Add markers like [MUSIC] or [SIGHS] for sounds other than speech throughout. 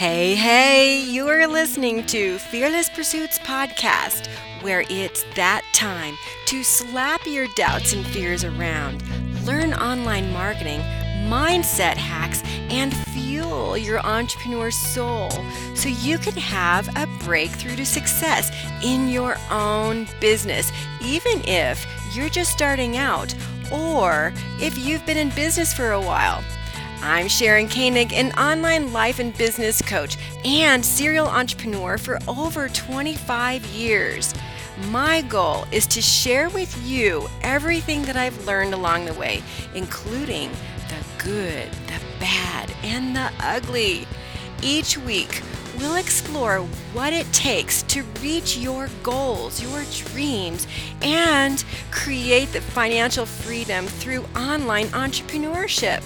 Hey, hey, you are listening to Fearless Pursuits Podcast, where it's that time to slap your doubts and fears around, learn online marketing, mindset hacks, and fuel your entrepreneur soul so you can have a breakthrough to success in your own business, even if you're just starting out or if you've been in business for a while. I'm Sharon Koenig, an online life and business coach and serial entrepreneur for over 25 years. My goal is to share with you everything that I've learned along the way, including the good, the bad, and the ugly. Each week, we'll explore what it takes to reach your goals, your dreams, and create the financial freedom through online entrepreneurship.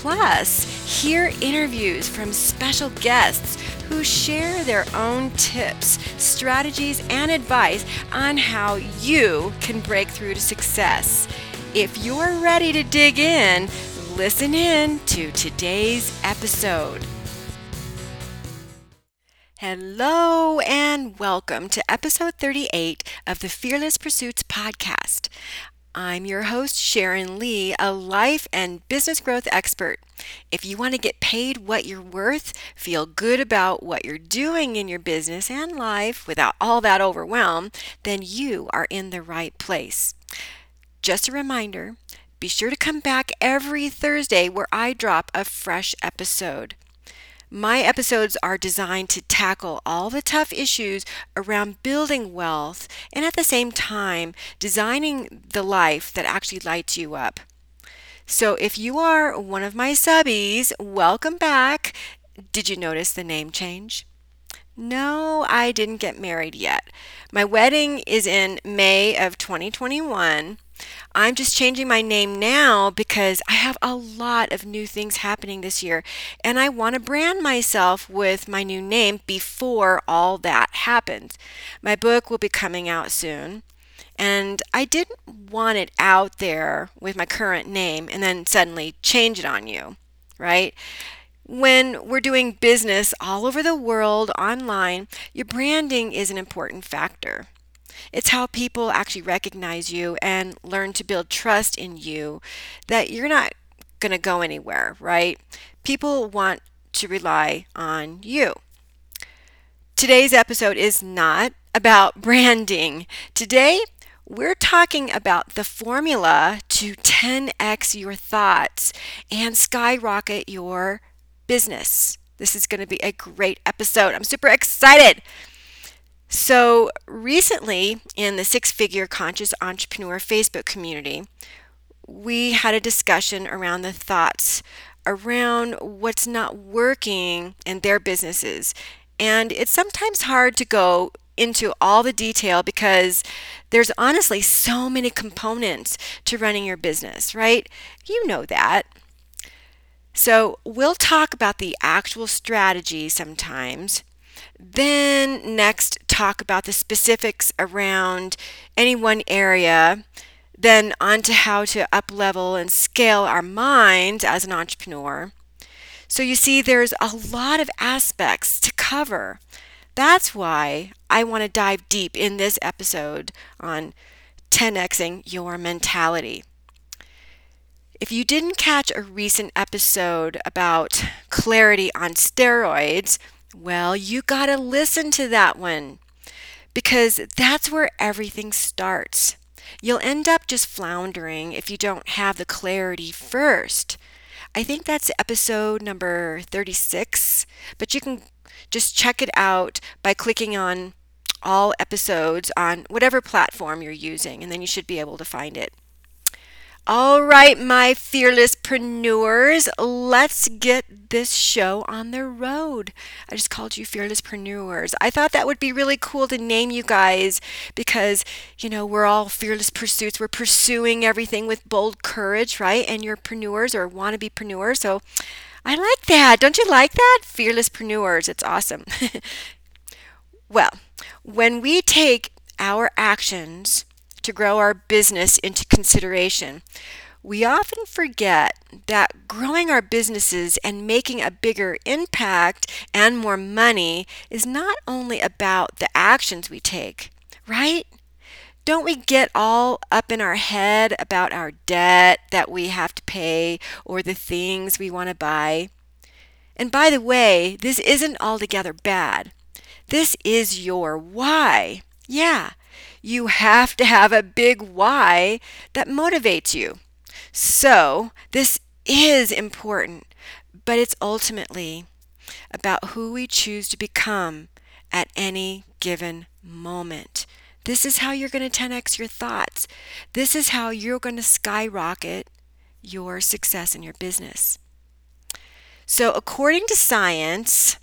Plus, hear interviews from special guests who share their own tips, strategies, and advice on how you can break through to success. If you're ready to dig in, listen in to today's episode. Hello and welcome to episode 38 of the Fearless Pursuits podcast. I'm your host, Sharon Lee, a life and business growth expert. If you want to get paid what you're worth, feel good about what you're doing in your business and life without all that overwhelm, then you are in the right place. Just a reminder be sure to come back every Thursday where I drop a fresh episode. My episodes are designed to tackle all the tough issues around building wealth and at the same time designing the life that actually lights you up. So if you are one of my subbies, welcome back. Did you notice the name change? No, I didn't get married yet. My wedding is in May of 2021. I'm just changing my name now because I have a lot of new things happening this year and I want to brand myself with my new name before all that happens. My book will be coming out soon and I didn't want it out there with my current name and then suddenly change it on you, right? When we're doing business all over the world online, your branding is an important factor. It's how people actually recognize you and learn to build trust in you that you're not going to go anywhere, right? People want to rely on you. Today's episode is not about [LAUGHS] branding. Today, we're talking about the formula to 10x your thoughts and skyrocket your business. This is going to be a great episode. I'm super excited. So, recently in the Six Figure Conscious Entrepreneur Facebook community, we had a discussion around the thoughts around what's not working in their businesses. And it's sometimes hard to go into all the detail because there's honestly so many components to running your business, right? You know that. So, we'll talk about the actual strategy sometimes then, next, talk about the specifics around any one area. Then, on to how to up level and scale our mind as an entrepreneur. So, you see, there's a lot of aspects to cover. That's why I want to dive deep in this episode on 10xing your mentality. If you didn't catch a recent episode about clarity on steroids, well, you got to listen to that one because that's where everything starts. You'll end up just floundering if you don't have the clarity first. I think that's episode number 36, but you can just check it out by clicking on all episodes on whatever platform you're using, and then you should be able to find it. All right, my fearlesspreneurs, let's get this show on the road. I just called you fearlesspreneurs. I thought that would be really cool to name you guys because, you know, we're all fearless pursuits. We're pursuing everything with bold courage, right? And you're preneurs or want to be preneurs. So I like that. Don't you like that? Fearlesspreneurs. It's awesome. [LAUGHS] well, when we take our actions to grow our business into consideration. we often forget that growing our businesses and making a bigger impact and more money is not only about the actions we take, right? Don't we get all up in our head about our debt that we have to pay or the things we want to buy? And by the way, this isn't altogether bad. This is your why. Yeah, you have to have a big why that motivates you. So, this is important, but it's ultimately about who we choose to become at any given moment. This is how you're going to 10x your thoughts. This is how you're going to skyrocket your success in your business. So, according to science,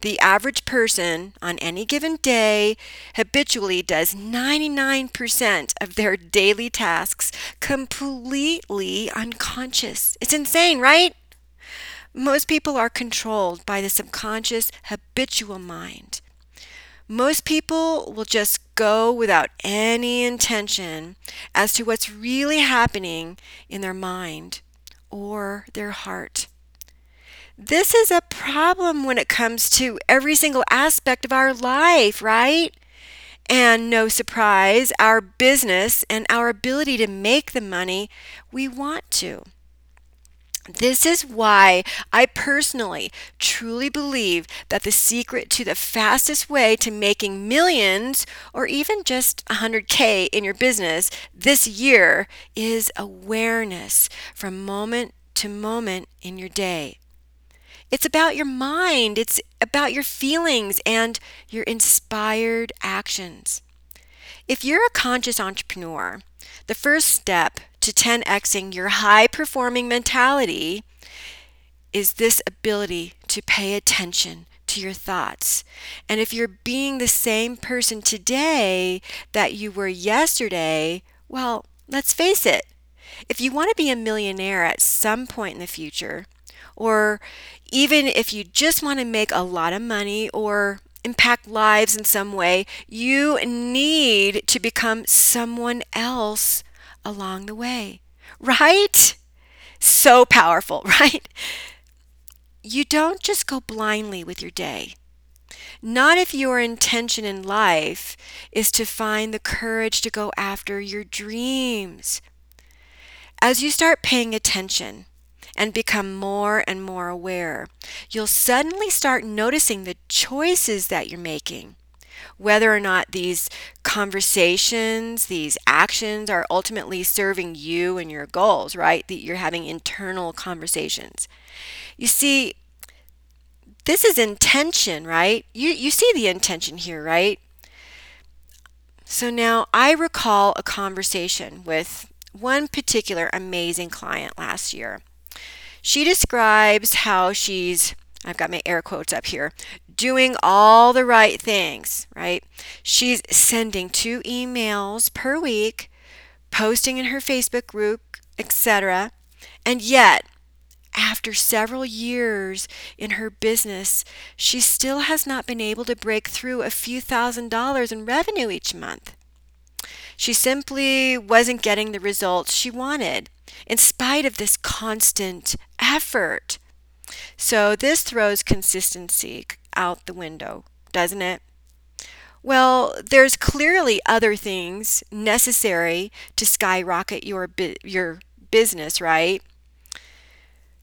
the average person on any given day habitually does 99% of their daily tasks completely unconscious. It's insane, right? Most people are controlled by the subconscious habitual mind. Most people will just go without any intention as to what's really happening in their mind or their heart. This is a problem when it comes to every single aspect of our life, right? And no surprise, our business and our ability to make the money we want to. This is why I personally truly believe that the secret to the fastest way to making millions or even just 100K in your business this year is awareness from moment to moment in your day. It's about your mind, it's about your feelings and your inspired actions. If you're a conscious entrepreneur, the first step to 10xing your high performing mentality is this ability to pay attention to your thoughts. And if you're being the same person today that you were yesterday, well, let's face it. If you want to be a millionaire at some point in the future, or even if you just want to make a lot of money or impact lives in some way, you need to become someone else along the way. Right? So powerful, [LAUGHS] right? You don't just go blindly with your day. Not if your intention in life is to find the courage to go after your dreams. As you start paying attention, and become more and more aware, you'll suddenly start noticing the choices that you're making. Whether or not these conversations, these actions are ultimately serving you and your goals, right? That you're having internal conversations. You see, this is intention, right? You, you see the intention here, right? So now I recall a conversation with one particular amazing client last year. She describes how she's, I've got my air quotes up here, doing all the right things, right? She's sending two emails per week, posting in her Facebook group, etc. And yet, after several years in her business, she still has not been able to break through a few thousand dollars in revenue each month. She simply wasn't getting the results she wanted in spite of this constant effort. So this throws consistency out the window, doesn't it? Well, there's clearly other things necessary to skyrocket your bu- your business, right?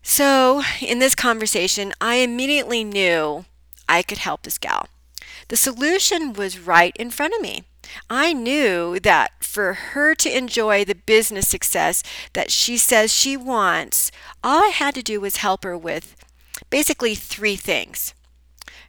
So, in this conversation, I immediately knew I could help this gal. The solution was right in front of me. I knew that for her to enjoy the business success that she says she wants, all I had to do was help her with basically three things.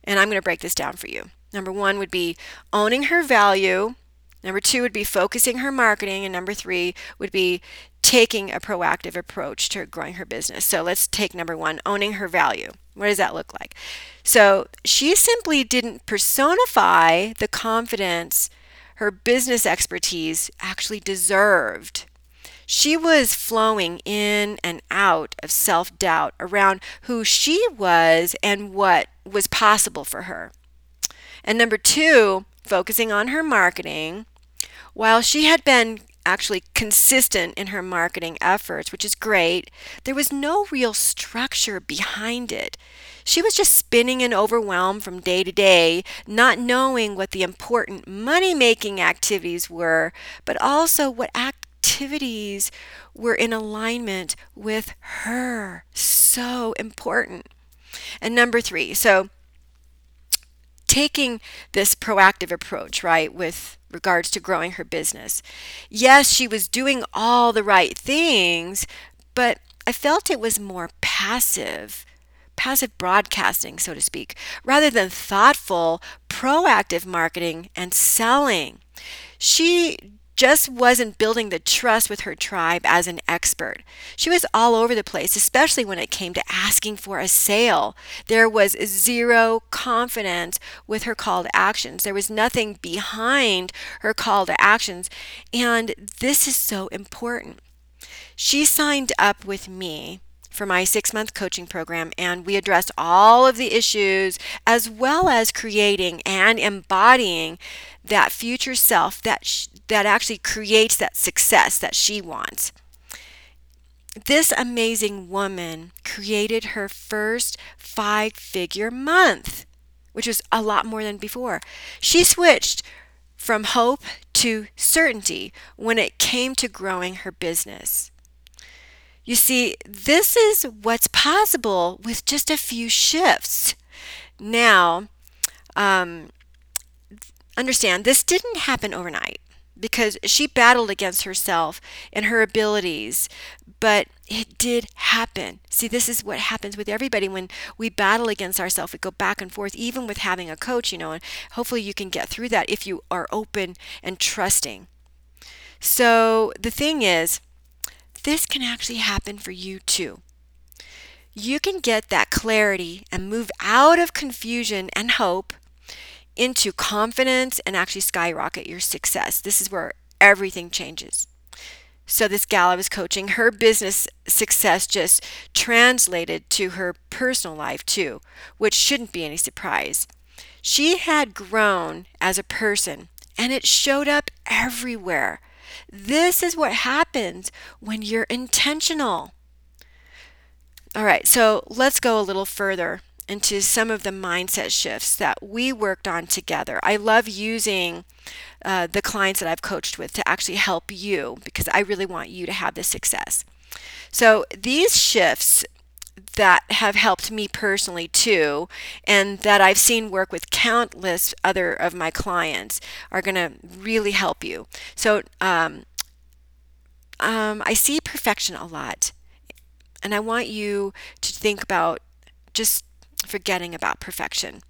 And I'm going to break this down for you. Number one would be owning her value. Number two would be focusing her marketing. And number three would be taking a proactive approach to growing her business. So let's take number one owning her value. What does that look like? So she simply didn't personify the confidence her business expertise actually deserved. She was flowing in and out of self doubt around who she was and what was possible for her. And number two, focusing on her marketing. While she had been actually consistent in her marketing efforts, which is great, there was no real structure behind it. She was just spinning and overwhelmed from day to day, not knowing what the important money making activities were, but also what activities were in alignment with her. So important. And number three, so taking this proactive approach, right, with regards to growing her business. Yes, she was doing all the right things, but I felt it was more passive, passive broadcasting, so to speak, rather than thoughtful, proactive marketing and selling. She just wasn't building the trust with her tribe as an expert. She was all over the place, especially when it came to asking for a sale. There was zero confidence with her call to actions. There was nothing behind her call to actions. And this is so important. She signed up with me for my six month coaching program, and we addressed all of the issues as well as creating and embodying that future self that, sh- that actually creates that success that she wants. This amazing woman created her first five figure month, which was a lot more than before. She switched from hope to certainty when it came to growing her business. You see, this is what's possible with just a few shifts. Now, um, understand this didn't happen overnight because she battled against herself and her abilities, but it did happen. See, this is what happens with everybody when we battle against ourselves. We go back and forth, even with having a coach, you know, and hopefully you can get through that if you are open and trusting. So the thing is, this can actually happen for you too. You can get that clarity and move out of confusion and hope into confidence and actually skyrocket your success. This is where everything changes. So, this gal I was coaching, her business success just translated to her personal life too, which shouldn't be any surprise. She had grown as a person and it showed up everywhere. This is what happens when you're intentional. All right, so let's go a little further into some of the mindset shifts that we worked on together. I love using uh, the clients that I've coached with to actually help you because I really want you to have this success. So, these shifts that have helped me personally too, and that I've seen work with countless other of my clients, are going to really help you. So, um, um, I see perfection a lot, and I want you to think about just forgetting about perfection.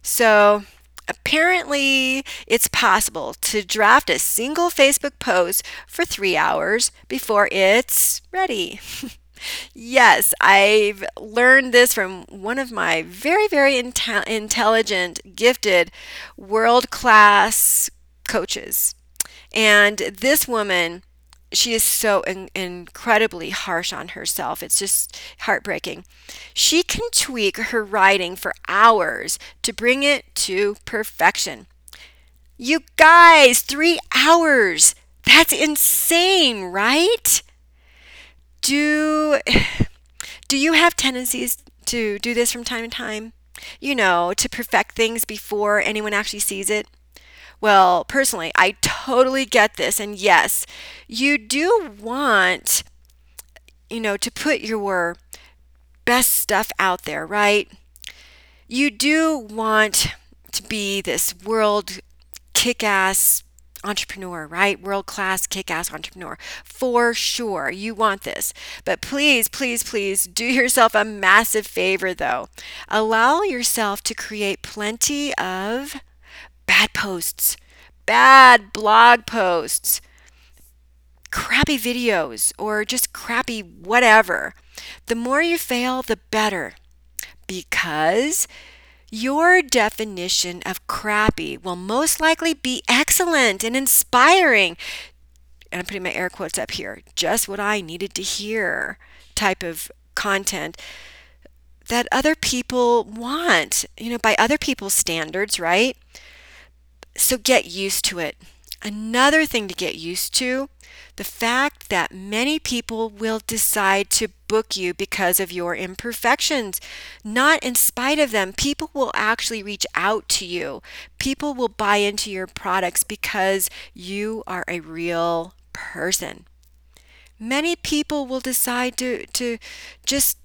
So, apparently, it's possible to draft a single Facebook post for three hours before it's ready. [LAUGHS] yes, I've learned this from one of my very, very inte- intelligent, gifted, world class coaches. And this woman she is so in- incredibly harsh on herself. It's just heartbreaking. She can tweak her writing for hours to bring it to perfection. You guys, three hours. That's insane, right? Do [SIGHS] do you have tendencies to do this from time to time? You know, to perfect things before anyone actually sees it? Well, personally, I totally get this. And yes, you do want, you know, to put your best stuff out there, right? You do want to be this world kick ass entrepreneur, right? World class kick ass entrepreneur. For sure. You want this. But please, please, please do yourself a massive favor though. Allow yourself to create plenty of bad posts, bad blog posts, crappy videos, or just crappy whatever. The more you fail, the better. Because your definition of crappy will most likely be excellent and inspiring. And I'm putting my air quotes up here just what I needed to hear type of content that other people want, you know, by other people's standards, right? So get used to it. Another thing to get used to the fact that many people will decide to book you because of your imperfections, not in spite of them. People will actually reach out to you. People will buy into your products because you are a real person. Many people will decide to, to just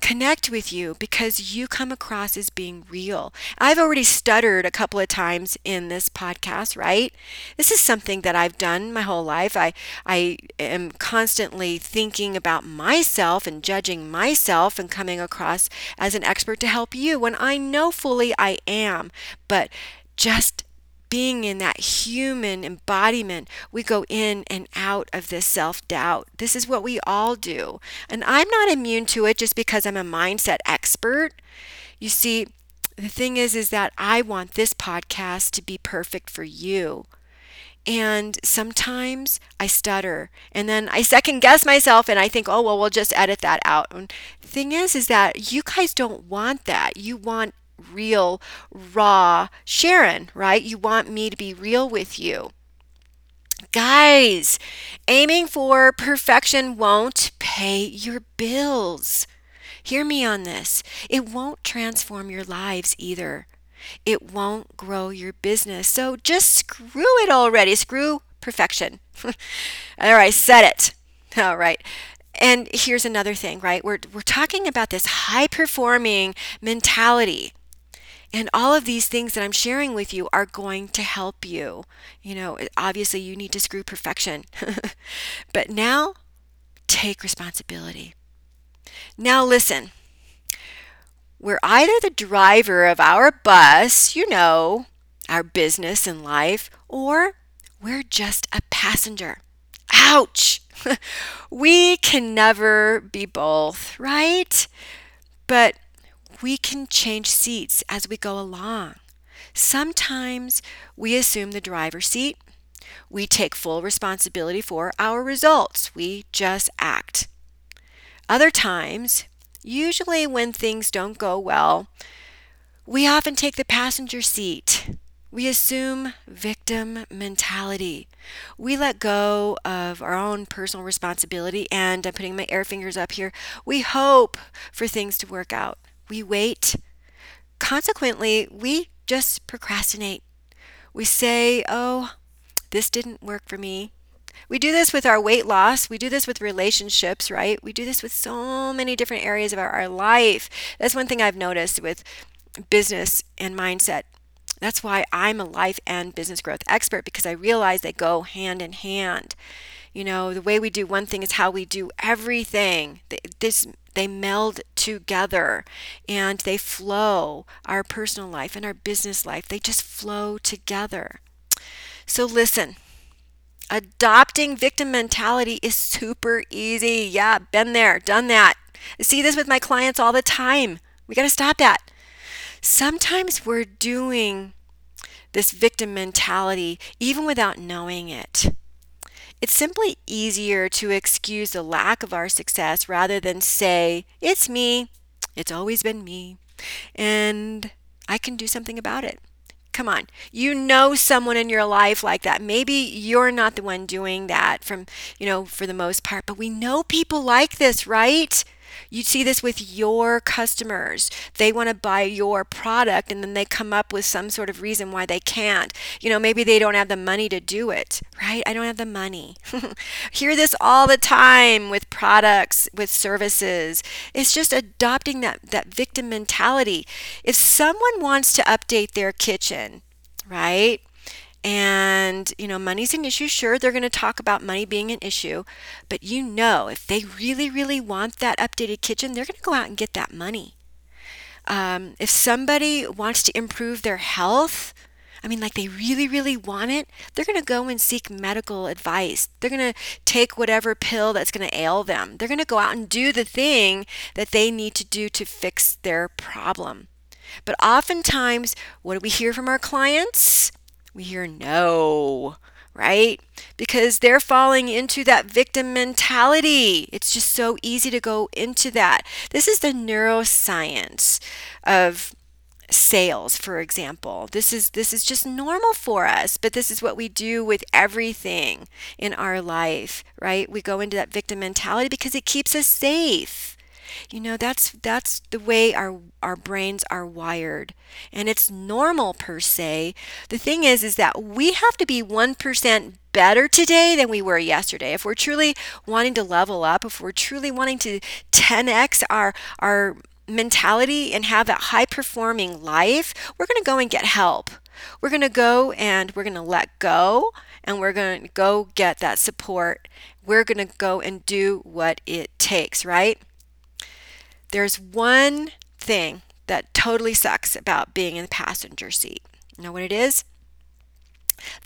connect with you because you come across as being real. I've already stuttered a couple of times in this podcast, right? This is something that I've done my whole life. I I am constantly thinking about myself and judging myself and coming across as an expert to help you when I know fully I am. But just being in that human embodiment, we go in and out of this self doubt. This is what we all do. And I'm not immune to it just because I'm a mindset expert. You see, the thing is is that I want this podcast to be perfect for you. And sometimes I stutter and then I second guess myself and I think, oh, well, we'll just edit that out. And the thing is, is that you guys don't want that. You want real, raw Sharon, right? You want me to be real with you. Guys, aiming for perfection won't pay your bills. Hear me on this. It won't transform your lives either. It won't grow your business. So just screw it already. Screw perfection. [LAUGHS] All right, said it. All right. And here's another thing, right? We're, we're talking about this high performing mentality. And all of these things that I'm sharing with you are going to help you. You know, obviously, you need to screw perfection. [LAUGHS] but now, take responsibility. Now, listen. We're either the driver of our bus, you know, our business and life, or we're just a passenger. Ouch! [LAUGHS] we can never be both, right? But we can change seats as we go along. Sometimes we assume the driver's seat. We take full responsibility for our results. We just act. Other times, usually when things don't go well, we often take the passenger seat. We assume victim mentality. We let go of our own personal responsibility, and I'm putting my air fingers up here. We hope for things to work out we wait. Consequently, we just procrastinate. We say, oh, this didn't work for me. We do this with our weight loss. We do this with relationships, right? We do this with so many different areas of our, our life. That's one thing I've noticed with business and mindset. That's why I'm a life and business growth expert because I realize they go hand in hand. You know, the way we do one thing is how we do everything. This they meld together and they flow. Our personal life and our business life, they just flow together. So listen, adopting victim mentality is super easy. Yeah, been there, done that. I see this with my clients all the time. We got to stop that. Sometimes we're doing this victim mentality even without knowing it. It's simply easier to excuse the lack of our success rather than say, It's me, it's always been me, and I can do something about it. Come on. You know someone in your life like that. Maybe you're not the one doing that from, you know, for the most part, but we know people like this, right? You see this with your customers. They want to buy your product and then they come up with some sort of reason why they can't. You know, maybe they don't have the money to do it, right? I don't have the money. [LAUGHS] Hear this all the time with products, with services. It's just adopting that, that victim mentality. If someone wants to update their kitchen, right? And you know money's an issue sure they're going to talk about money being an issue but you know if they really really want that updated kitchen they're going to go out and get that money um, if somebody wants to improve their health I mean, like they really, really want it, they're going to go and seek medical advice. They're going to take whatever pill that's going to ail them. They're going to go out and do the thing that they need to do to fix their problem. But oftentimes, what do we hear from our clients? We hear no, right? Because they're falling into that victim mentality. It's just so easy to go into that. This is the neuroscience of sales for example this is this is just normal for us but this is what we do with everything in our life right we go into that victim mentality because it keeps us safe you know that's that's the way our our brains are wired and it's normal per se the thing is is that we have to be 1% better today than we were yesterday if we're truly wanting to level up if we're truly wanting to 10x our our mentality and have a high performing life, we're going to go and get help. We're going to go and we're going to let go and we're going to go get that support. We're going to go and do what it takes, right? There's one thing that totally sucks about being in the passenger seat. You know what it is?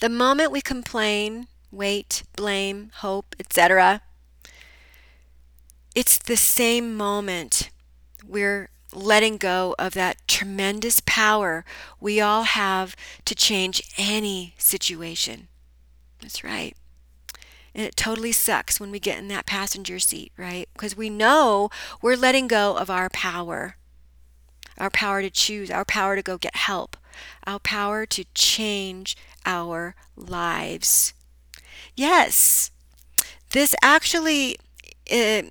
The moment we complain, wait, blame, hope, etc., it's the same moment we're letting go of that tremendous power we all have to change any situation. That's right. And it totally sucks when we get in that passenger seat, right? Because we know we're letting go of our power our power to choose, our power to go get help, our power to change our lives. Yes, this actually uh,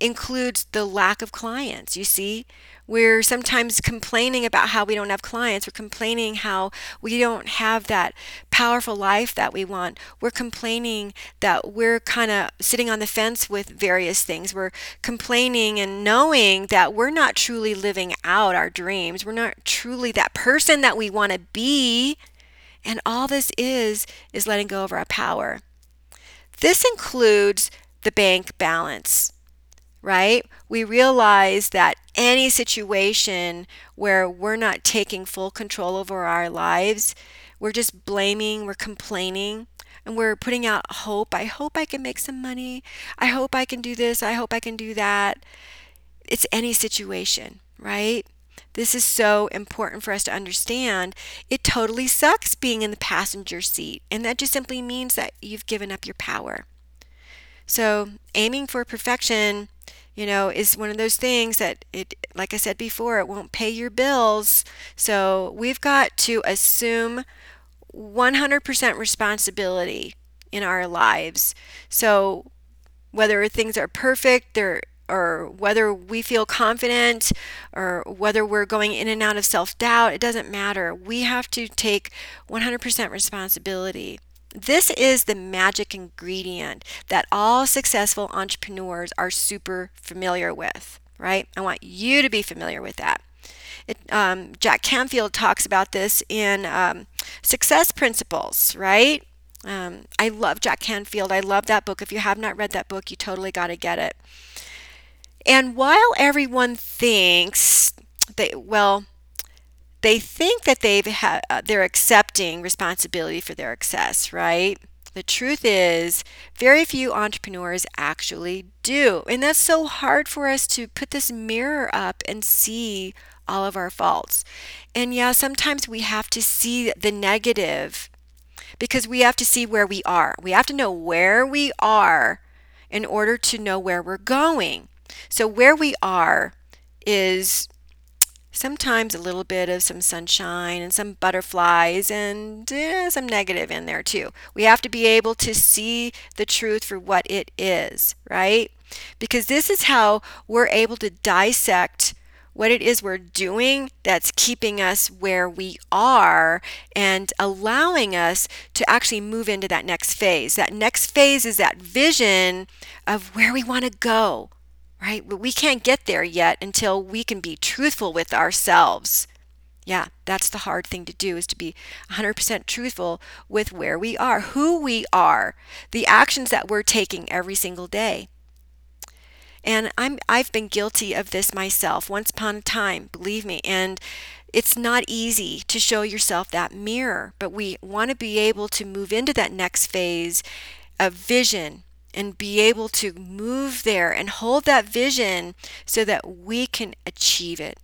includes the lack of clients. You see, we're sometimes complaining about how we don't have clients. We're complaining how we don't have that powerful life that we want. We're complaining that we're kind of sitting on the fence with various things. We're complaining and knowing that we're not truly living out our dreams. We're not truly that person that we want to be. And all this is, is letting go of our power. This includes the bank balance right? We realize that any situation where we're not taking full control over our lives, we're just blaming, we're complaining, and we're putting out hope. I hope I can make some money. I hope I can do this. I hope I can do that. It's any situation, right? This is so important for us to understand. It totally sucks being in the passenger seat, and that just simply means that you've given up your power. So, aiming for perfection you know, is one of those things that it, like I said before, it won't pay your bills. So we've got to assume 100% responsibility in our lives. So whether things are perfect, they're or whether we feel confident or whether we're going in and out of self doubt, it doesn't matter. We have to take 100% responsibility. This is the magic ingredient that all successful entrepreneurs are super familiar with, right? I want you to be familiar with that. It, um, Jack Canfield talks about this in um, Success Principles, right? Um, I love Jack Canfield. I love that book. If you have not read that book, you totally got to get it. And while everyone thinks that, well, they think that they've ha- uh, they're accepting responsibility for their success, right? The truth is, very few entrepreneurs actually do. And that's so hard for us to put this mirror up and see all of our faults. And yeah, sometimes we have to see the negative because we have to see where we are. We have to know where we are in order to know where we're going. So, where we are is sometimes a little bit of some sunshine and some butterflies and eh, some negative in there too. We have to be able to see the truth for what it is, right? Because this is how we're able to dissect what it is we're doing that's keeping us where we are and allowing us to actually move into that next phase. That next phase is that vision of where we want to go, right? But we can't get there yet until we can be truthful with ourselves. Yeah, that's the hard thing to do is to be 100% truthful with where we are, who we are, the actions that we're taking every single day. And I'm I've been guilty of this myself once upon a time, believe me, and it's not easy to show yourself that mirror, but we want to be able to move into that next phase of vision and be able to move there and hold that vision so that we can achieve it.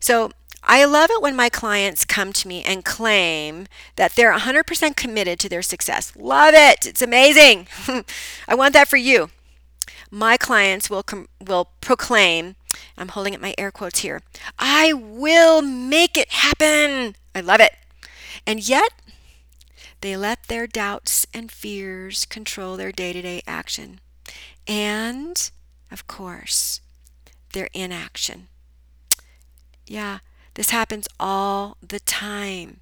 So, I love it when my clients come to me and claim that they're 100% committed to their success. Love it. It's amazing. [LAUGHS] I want that for you. My clients will com- will proclaim I'm holding up my air quotes here. I will make it happen. I love it. And yet, they let their doubts and fears control their day to day action. And, of course, their inaction. Yeah, this happens all the time.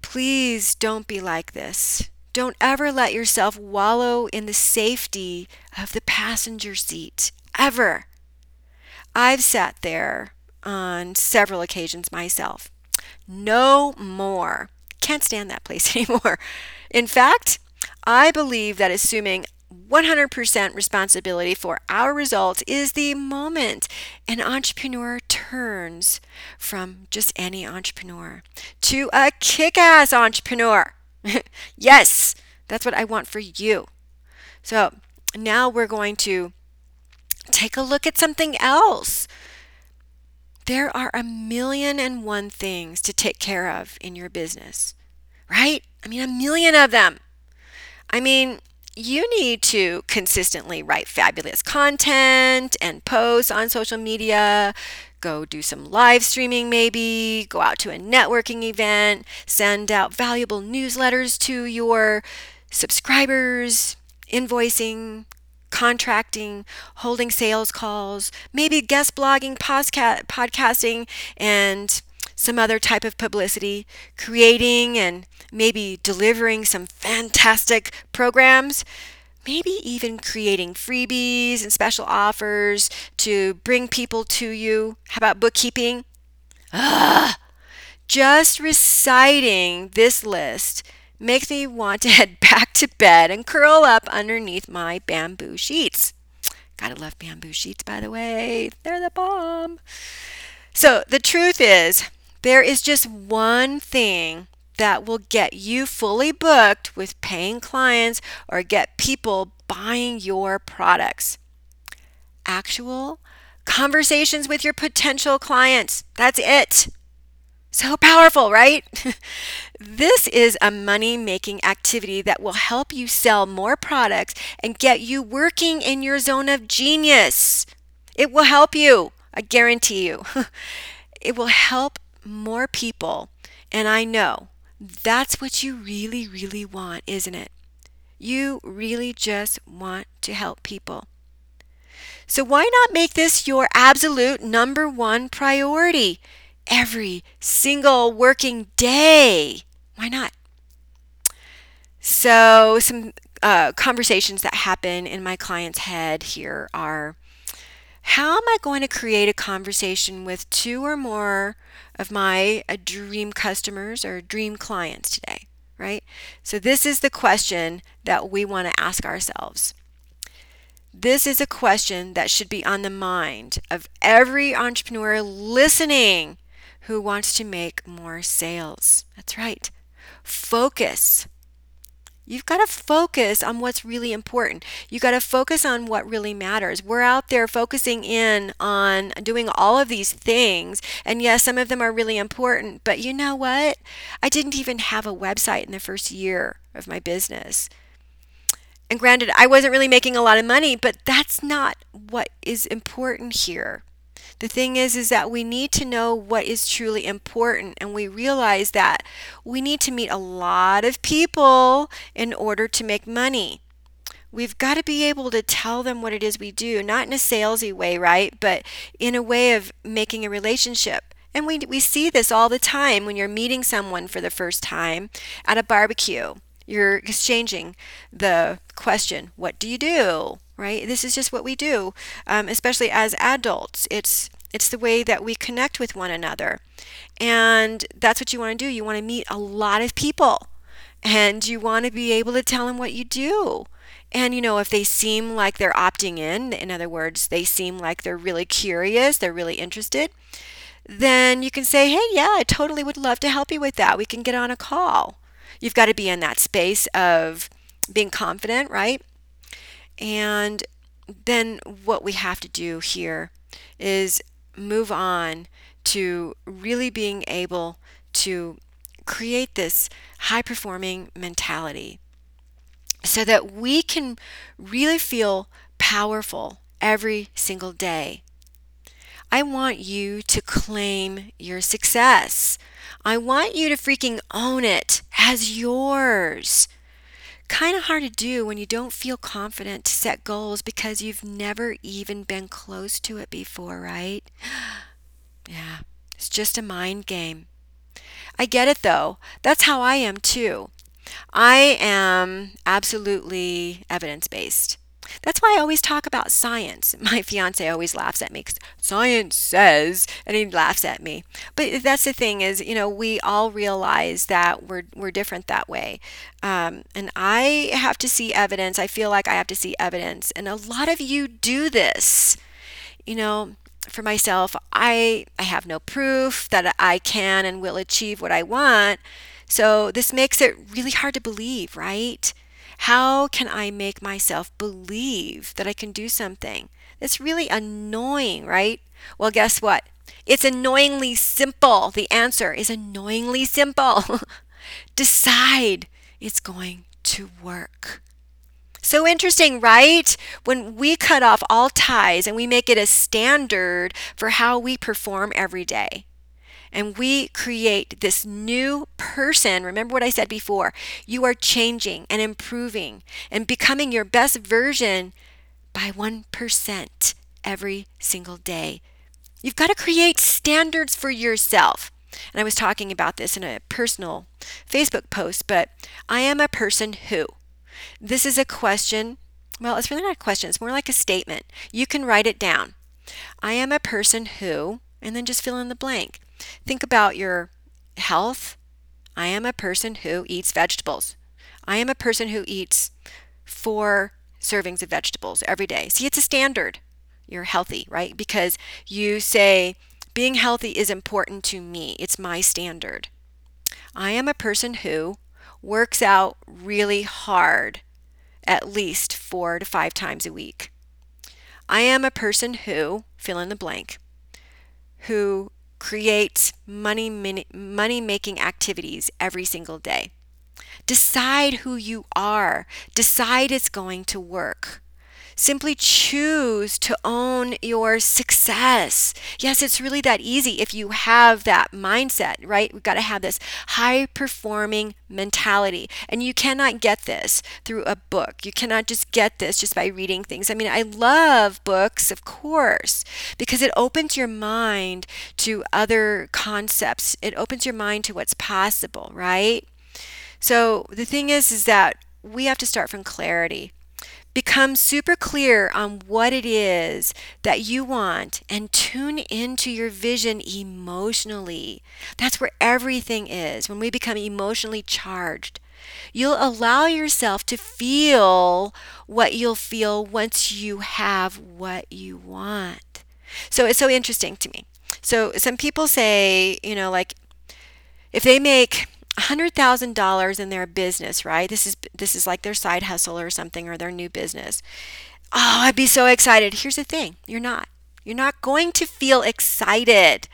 Please don't be like this. Don't ever let yourself wallow in the safety of the passenger seat, ever. I've sat there on several occasions myself. No more. Can't stand that place [LAUGHS] anymore. In fact, I believe that assuming 100% responsibility for our results is the moment an entrepreneur turns from just any entrepreneur to a kick ass entrepreneur. [LAUGHS] yes, that's what I want for you. So now we're going to take a look at something else. There are a million and one things to take care of in your business, right? I mean, a million of them. I mean, you need to consistently write fabulous content and post on social media. Go do some live streaming, maybe. Go out to a networking event. Send out valuable newsletters to your subscribers. Invoicing, contracting, holding sales calls, maybe guest blogging, podca- podcasting, and some other type of publicity, creating and maybe delivering some fantastic programs, maybe even creating freebies and special offers to bring people to you. How about bookkeeping? Ugh. Just reciting this list makes me want to [LAUGHS] head back to bed and curl up underneath my bamboo sheets. Gotta love bamboo sheets, by the way. They're the bomb. So the truth is, there is just one thing that will get you fully booked with paying clients or get people buying your products. Actual conversations with your potential clients. That's it. So powerful, right? [LAUGHS] this is a money making activity that will help you sell more products and get you working in your zone of genius. It will help you, I guarantee you. [LAUGHS] it will help more people. And I know that's what you really, really want, isn't it? You really just want to help people. So why not make this your absolute number one priority every single working day? Why not? So, some uh, conversations that happen in my client's head here are how am I going to create a conversation with two or more of my uh, dream customers or dream clients today, right? So, this is the question that we want to ask ourselves. This is a question that should be on the mind of every entrepreneur listening who wants to make more sales. That's right. Focus You've got to focus on what's really important. You've got to focus on what really matters. We're out there focusing in on doing all of these things. And yes, some of them are really important. But you know what? I didn't even have a website in the first year of my business. And granted, I wasn't really making a lot of money, but that's not what is important here. The thing is is that we need to know what is truly important and we realize that we need to meet a lot of people in order to make money. We've got to be able to tell them what it is we do, not in a salesy way, right? But in a way of making a relationship. And we, we see this all the time when you're meeting someone for the first time at a barbecue. You're exchanging the question, What do you do? Right? This is just what we do, um, especially as adults. It's it's the way that we connect with one another, and that's what you want to do. You want to meet a lot of people, and you want to be able to tell them what you do. And you know, if they seem like they're opting in, in other words, they seem like they're really curious, they're really interested, then you can say, hey, yeah, I totally would love to help you with that. We can get on a call. You've got to be in that space of being confident, right? And then what we have to do here is move on to really being able to create this high performing mentality so that we can really feel powerful every single day. I want you to claim your success. I want you to freaking own it as yours. Kind of hard to do when you don't feel confident to set goals because you've never even been close to it before, right? [GASPS] Yeah, it's just a mind game. I get it though. That's how I am too. I am absolutely evidence based. That's why I always talk about science. [LAUGHS] My fiance always laughs at me because science says, and he laughs at me. But that's the thing is, you know, we all realize that we're we're different that way, um, and I have to see evidence. I feel like I have to see evidence, and a lot of you do this. You know, for myself, I I have no proof that I can and will achieve what I want. So this makes it really hard to believe, right? How can I make myself believe that I can do something? It's really annoying, right? Well, guess what? It's annoyingly simple. The answer is annoyingly simple. [LAUGHS] Decide it's going to work. So interesting, right? When we cut off all ties and we make it a standard for how we perform every day and we create this new person. Remember what I said before you are changing and improving and becoming your best version by 1% every single day. You've got to create standards for yourself. And I was talking about this in a personal Facebook post, but I am a person who. This is a question. Well, it's really not a question, it's more like a statement. You can write it down. I am a person who, and then just fill in the blank. Think about your health. I am a person who eats vegetables. I am a person who eats four servings of vegetables every day. See, it's a standard. You're healthy, right? Because you say, being healthy is important to me. It's my standard. I am a person who works out really hard at least four to five times a week. I am a person who, fill in the blank, who create money money making activities every single day. Decide who you are. Decide it's going to work. Simply choose to own your success. Yes, it's really that easy if you have that mindset, right? We've got to have this high performing mentality. And you cannot get this through a book. You cannot just get this just by reading things. I mean, I love books, of course, because it opens your mind to other concepts, it opens your mind to what's possible, right? So the thing is, is that we have to start from clarity. Become super clear on what it is that you want and tune into your vision emotionally. That's where everything is. When we become emotionally charged, you'll allow yourself to feel what you'll feel once you have what you want. So it's so interesting to me. So some people say, you know, like if they make $100,000 in their business, right? This is this is like their side hustle or something or their new business. Oh, I'd be so excited. Here's the thing. You're not. You're not going to feel excited.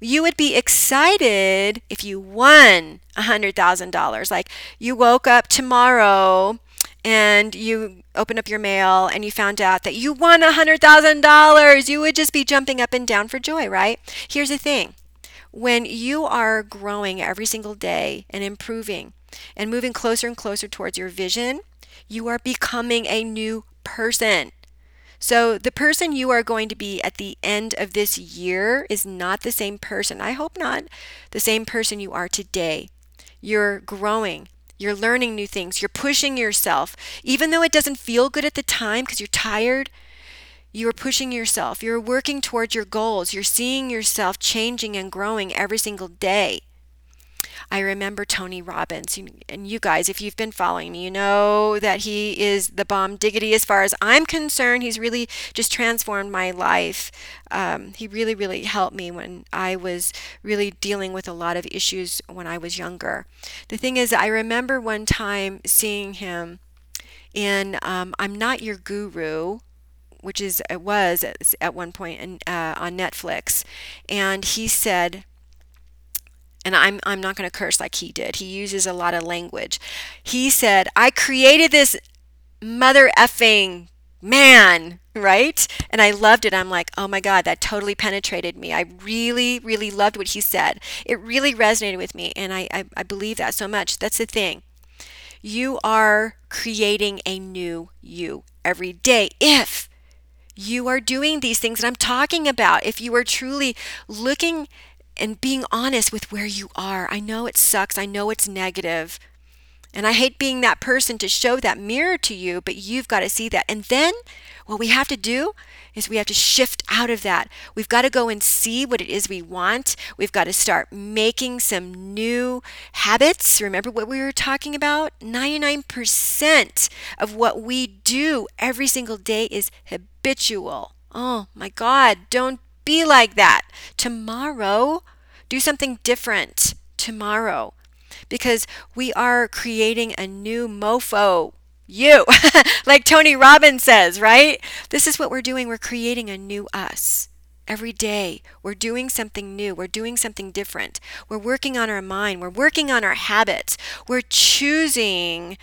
You would be excited if you won $100,000. Like you woke up tomorrow and you open up your mail and you found out that you won $100,000. You would just be jumping up and down for joy, right? Here's the thing when you are growing every single day and improving and moving closer and closer towards your vision, you are becoming a new person. So, the person you are going to be at the end of this year is not the same person. I hope not the same person you are today. You're growing, you're learning new things, you're pushing yourself. Even though it doesn't feel good at the time because you're tired, you're pushing yourself. You're working towards your goals. You're seeing yourself changing and growing every single day. I remember Tony Robbins, and you guys, if you've been following me, you know that he is the bomb diggity as far as I'm concerned. He's really just transformed my life. Um, he really, really helped me when I was really dealing with a lot of issues when I was younger. The thing is, I remember one time seeing him in um, I'm Not Your Guru which is it was at one point in, uh, on Netflix, and he said, and I'm I'm not going to curse like he did. He uses a lot of language. He said, "I created this mother effing man, right? And I loved it. I'm like, oh my God, that totally penetrated me. I really, really loved what he said. It really resonated with me. And I, I, I believe that so much. That's the thing. You are creating a new you every day if you are doing these things that I'm talking about. If you are truly looking and being honest with where you are. I know it sucks. I know it's negative. And I hate being that person to show that mirror to you, but you've got to see that. And then what we have to do is we have to shift out of that. We've got to go and see what it is we want. We've got to start making some new habits. Remember what we were talking about? 99% of what we do every single day is habitual. Oh my God, don't be like that. Tomorrow, do something different. Tomorrow because we are creating a new mofo. You, [LAUGHS] like Tony Robbins says, right? This is what we're doing. We're creating a new us. Every day, we're doing something new. We're doing something different. We're working on our mind. We're working on our habits. We're choosing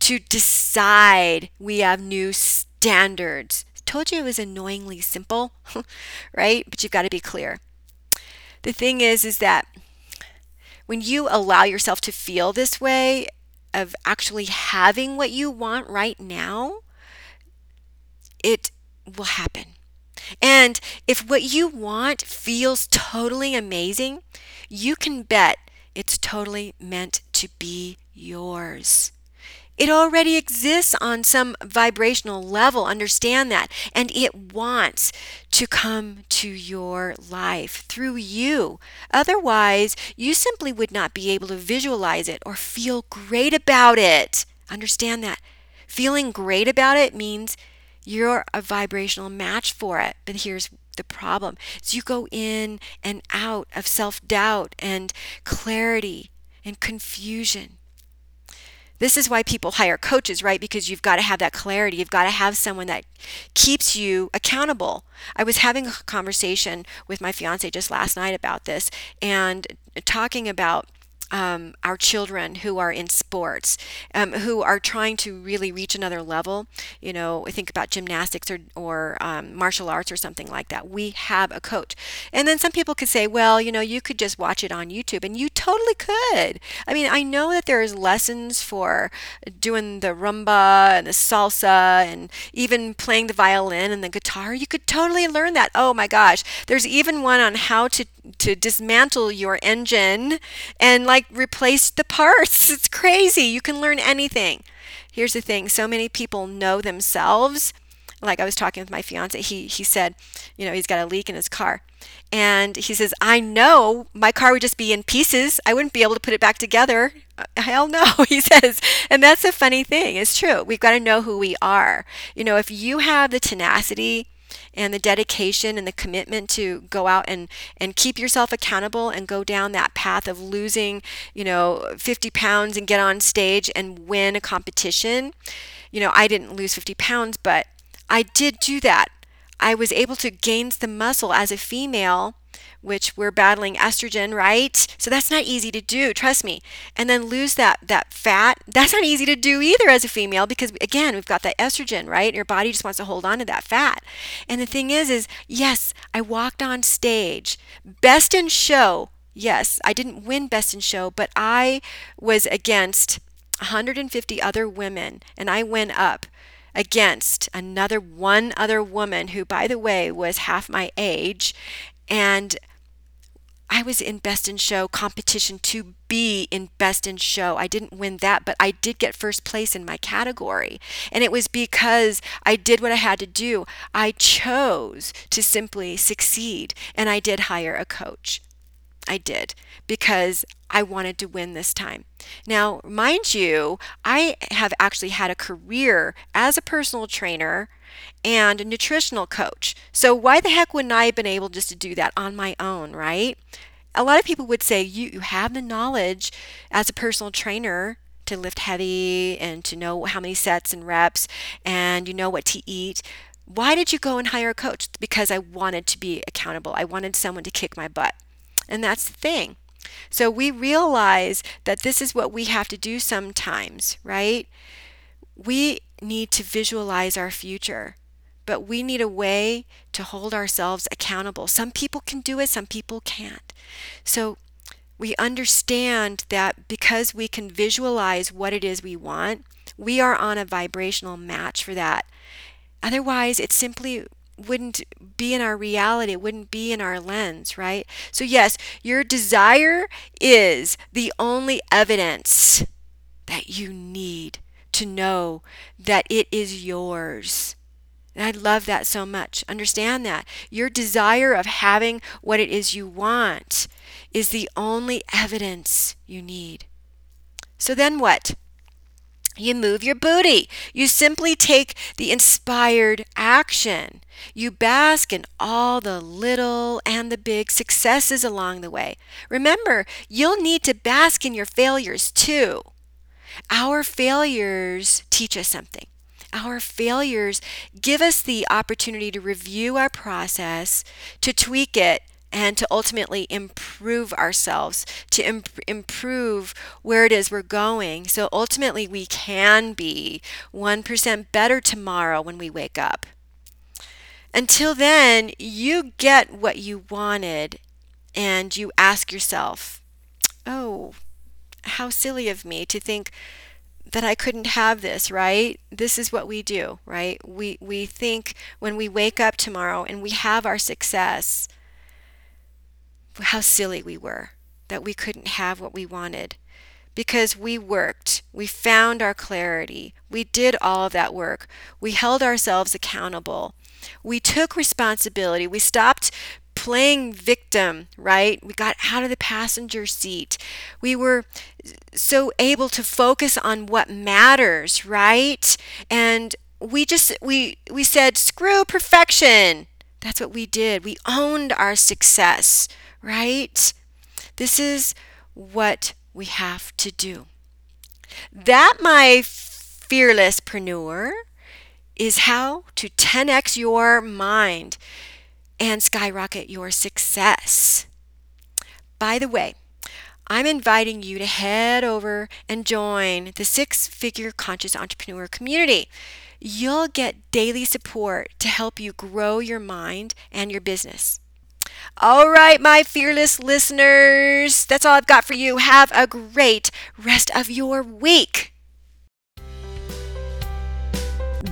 to decide we have new standards. Told you it was annoyingly simple, [LAUGHS] right? But you've got to be clear. The thing is, is that when you allow yourself to feel this way of actually having what you want right now, it will happen. And if what you want feels totally amazing, you can bet it's totally meant to be yours. It already exists on some vibrational level. Understand that. And it wants to come to your life through you. Otherwise, you simply would not be able to visualize it or feel great about it. Understand that. Feeling great about it means you're a vibrational match for it. But here's the problem you go in and out of self-doubt and clarity and confusion this is why people hire coaches, right? Because you've got to have that clarity. You've got to have someone that keeps you accountable. I was having a conversation with my fiance just last night about this and talking about um, our children who are in sports, um, who are trying to really reach another level. You know, think about gymnastics or, or um, martial arts or something like that. We have a coach. And then some people could say, well, you know, you could just watch it on YouTube. And you totally could. I mean, I know that there's lessons for doing the rumba and the salsa and even playing the violin and the guitar. You could totally learn that. Oh my gosh. There's even one on how to, to dismantle your engine and like replace the parts. [LAUGHS] It's crazy. You can learn anything. Here's the thing so many people know themselves. Like I was talking with my fiance, he, he said, you know, he's got a leak in his car. And he says, I know my car would just be in pieces. I wouldn't be able to put it back together. Uh, hell no, [LAUGHS] he says. And that's a funny thing. It's true. We've got to know who we are. You know, if you have the tenacity, and the dedication and the commitment to go out and, and keep yourself accountable and go down that path of losing, you know, 50 pounds and get on stage and win a competition. You know, I didn't lose 50 pounds, but I did do that. I was able to gain some muscle as a female which we're battling estrogen, right? So that's not easy to do, trust me. And then lose that that fat. That's not easy to do either as a female because again, we've got that estrogen, right? Your body just wants to hold on to that fat. And the thing is is yes, I walked on stage, best in show. Yes, I didn't win best in show, but I was against 150 other women and I went up against another one other woman who by the way was half my age and I was in Best in Show competition to be in Best in Show. I didn't win that, but I did get first place in my category. And it was because I did what I had to do. I chose to simply succeed, and I did hire a coach. I did because I wanted to win this time. Now, mind you, I have actually had a career as a personal trainer and a nutritional coach. So why the heck wouldn't I have been able just to do that on my own, right? A lot of people would say you, you have the knowledge as a personal trainer to lift heavy and to know how many sets and reps and you know what to eat. Why did you go and hire a coach? Because I wanted to be accountable. I wanted someone to kick my butt. And that's the thing. So we realize that this is what we have to do sometimes, right? we need to visualize our future, but we need a way to hold ourselves accountable. Some people can do it, some people can't. So we understand that because we can visualize what it is we want, we are on a vibrational match for that. Otherwise, it simply wouldn't be in our reality, it wouldn't be in our lens, right? So, yes, your desire is the only evidence that you need to know that it is yours. And I love that so much. Understand that. Your desire of having what it is you want is the only evidence you need. So then what? You move your booty. You simply take the inspired action. You bask in all the little and the big successes along the way. Remember, you'll need to bask in your failures too. Our failures teach us something. Our failures give us the opportunity to review our process, to tweak it, and to ultimately improve ourselves, to imp- improve where it is we're going. So ultimately, we can be 1% better tomorrow when we wake up. Until then, you get what you wanted and you ask yourself, oh, how silly of me to think that I couldn't have this, right? This is what we do, right? We we think when we wake up tomorrow and we have our success, how silly we were that we couldn't have what we wanted because we worked. We found our clarity. We did all of that work. We held ourselves accountable. We took responsibility. We stopped playing victim, right? We got out of the passenger seat. We were so able to focus on what matters, right? And we just we we said screw perfection. That's what we did. We owned our success right? This is what we have to do. That, my fearlesspreneur, is how to 10x your mind and skyrocket your success. By the way, I'm inviting you to head over and join the six figure conscious entrepreneur community. You'll get daily support to help you grow your mind and your business. All right, my fearless listeners, that's all I've got for you. Have a great rest of your week.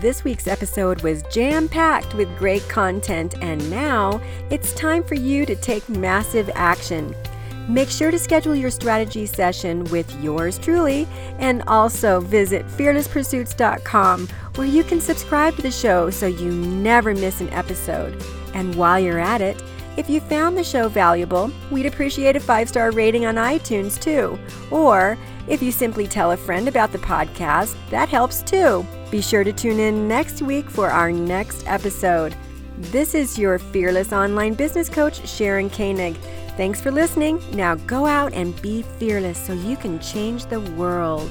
This week's episode was jam packed with great content, and now it's time for you to take massive action. Make sure to schedule your strategy session with yours truly and also visit fearlesspursuits.com where you can subscribe to the show so you never miss an episode. And while you're at it, if you found the show valuable, we'd appreciate a five star rating on iTunes too. Or if you simply tell a friend about the podcast, that helps too. Be sure to tune in next week for our next episode. This is your fearless online business coach, Sharon Koenig. Thanks for listening. Now go out and be fearless so you can change the world.